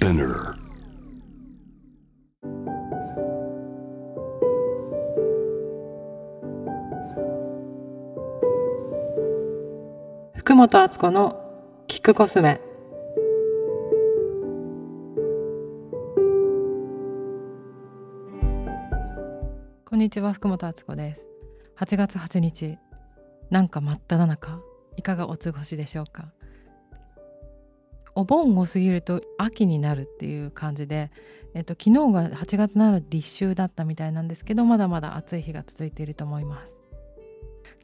Spinner. 福本敦子の聞くコスメこんにちは福本敦子です8月8日なんか真っ只中いかがお過ごしでしょうかお盆を過ぎると秋になるっていう感じで、えっと、昨日が8月7日立秋だったみたいなんですけどまだまだ暑い日が続いていると思います。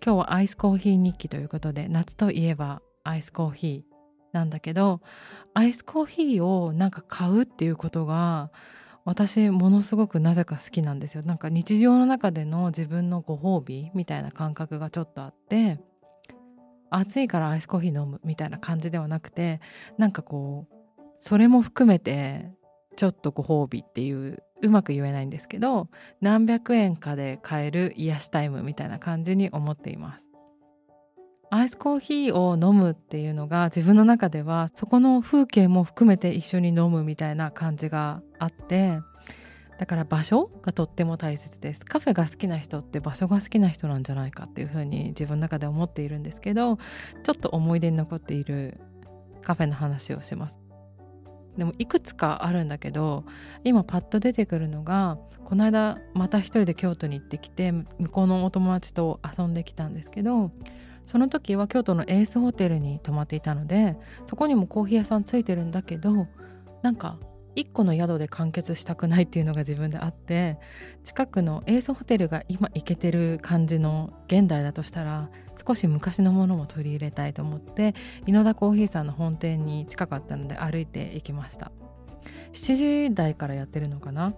今日はアイスコーヒー日記ということで夏といえばアイスコーヒーなんだけどアイスコーヒーをなんか買うっていうことが私ものすごくなぜか好きなんですよ。なんか日常の中での自分のご褒美みたいな感覚がちょっとあって暑いからアイスコーヒー飲むみたいな感じではなくてなんかこうそれも含めてちょっとご褒美っていううまく言えないんですけど何百円かで買える癒しタイムみたいな感じに思っています。アイスコーヒーを飲むっていうのが自分の中ではそこの風景も含めて一緒に飲むみたいな感じがあってだから場所がとっても大切です。カフェが好きな人って場所が好きな人なんじゃないかっていうふうに自分の中で思っているんですけどちょっと思い出に残っているカフェの話をします。でもいくつかあるんだけど今パッと出てくるのがこの間また一人で京都に行ってきて向こうのお友達と遊んできたんですけどその時は京都のエースホテルに泊まっていたのでそこにもコーヒー屋さんついてるんだけどなんか1個の宿で完結したくないっていうのが自分であって近くのエースホテルが今行けてる感じの現代だとしたら少し昔のものも取り入れたいと思って井野田コーヒーさんの本店に近かったので歩いて行きました。7時台からやってるのかな？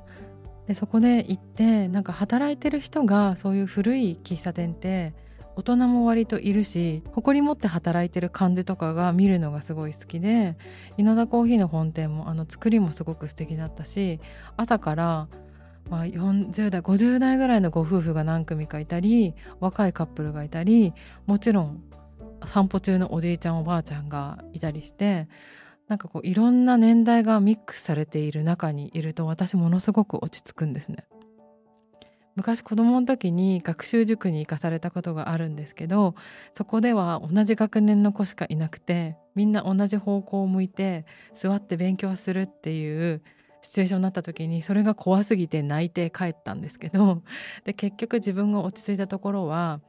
でそこで行ってなんか働いてる人がそういう古い喫茶店って大人も割といるし誇り持って働いてる感じとかが見るのがすごい好きで井野田コーヒーの本店もあの作りもすごく素敵だったし朝からまあ、40代50代ぐらいのご夫婦が何組かいたり若いカップルがいたりもちろん散歩中のおじいちゃんおばあちゃんがいたりしてなんかこういろんな年代がミックスされている中にいると私ものすごく落ち着くんですね。昔子供の時に学習塾に行かされたことがあるんですけどそこでは同じ学年の子しかいなくてみんな同じ方向を向いて座って勉強するっていうシチュエーションになった時にそれが怖すぎて泣いて帰ったんですけどで結局自分が落ち着いたところは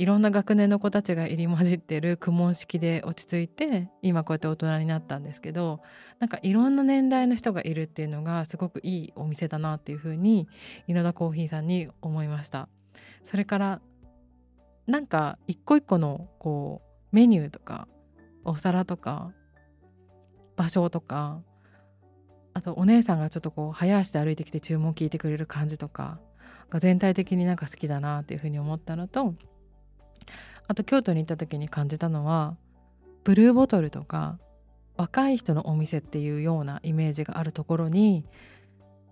いろんな学年の子たちが入り混じってる苦問式で落ち着いて今こうやって大人になったんですけどなんかいろんな年代の人がいるっていうのがすごくいいお店だなっていうふうに井野田コーヒーさんに思いました。それからなんか一個一個のこうメニューとかお皿とか場所とかあとお姉さんがちょっとこう早足で歩いてきて注文聞いてくれる感じとかが全体的になんか好きだなっていうふうに思ったのとあと京都に行った時に感じたのはブルーボトルとか若い人のお店っていうようなイメージがあるところに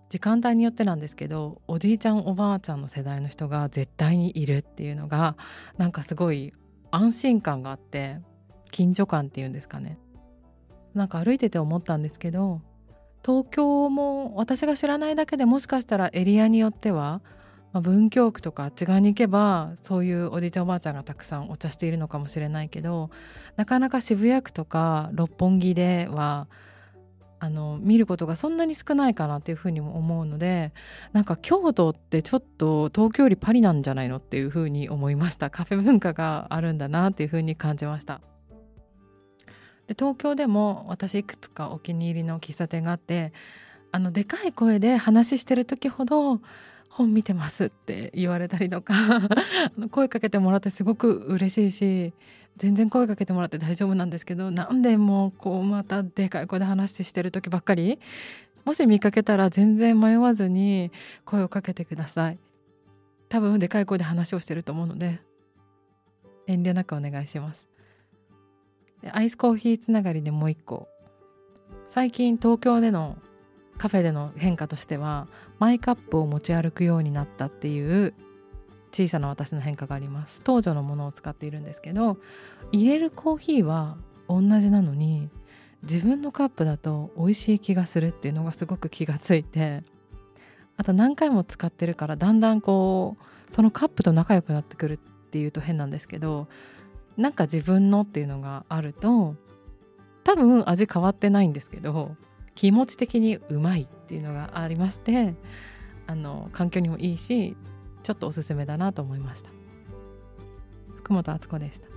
時間帯によってなんですけどおじいちゃんおばあちゃんの世代の人が絶対にいるっていうのがなんかすごい安心感があって近所感っていうんですかね。なんか歩いてて思ったんですけど東京も私が知らないだけでもしかしたらエリアによってはまあ、文京区とかあっち側に行けばそういうおじいちゃんおばあちゃんがたくさんお茶しているのかもしれないけどなかなか渋谷区とか六本木ではあの見ることがそんなに少ないかなっていうふうにも思うのでなんか京都ってちょっと東京よりパリなんじゃないのっていうふうに思いました。カフェ文化があるんだなっていうふうに感じました。で東京でも私いくつかお気に入りの喫茶店があってあのでかい声で話してる時ほど本見てますって言われたりとか 声かけてもらってすごく嬉しいし全然声かけてもらって大丈夫なんですけどなんでもうこうまたでかい声で話してる時ばっかりもし見かけたら全然迷わずに声をかけてください。多分でかい声で話をしてると思うので遠慮なくお願いします。アイスコーヒーつながりでもう一個。最近東京でのカフェでの変化としてはマイカップを持ち歩くようになったっていう小さな私の変化があります。当女のものを使っているんですけど入れるコーヒーは同じなのに自分のカップだと美味しい気がするっていうのがすごく気がついてあと何回も使ってるからだんだんこうそのカップと仲良くなってくるっていうと変なんですけどなんか自分のっていうのがあると多分味変わってないんですけど気持ち的にうまいっていうのがありましてあの環境にもいいしちょっとおすすめだなと思いました。福本敦子でした。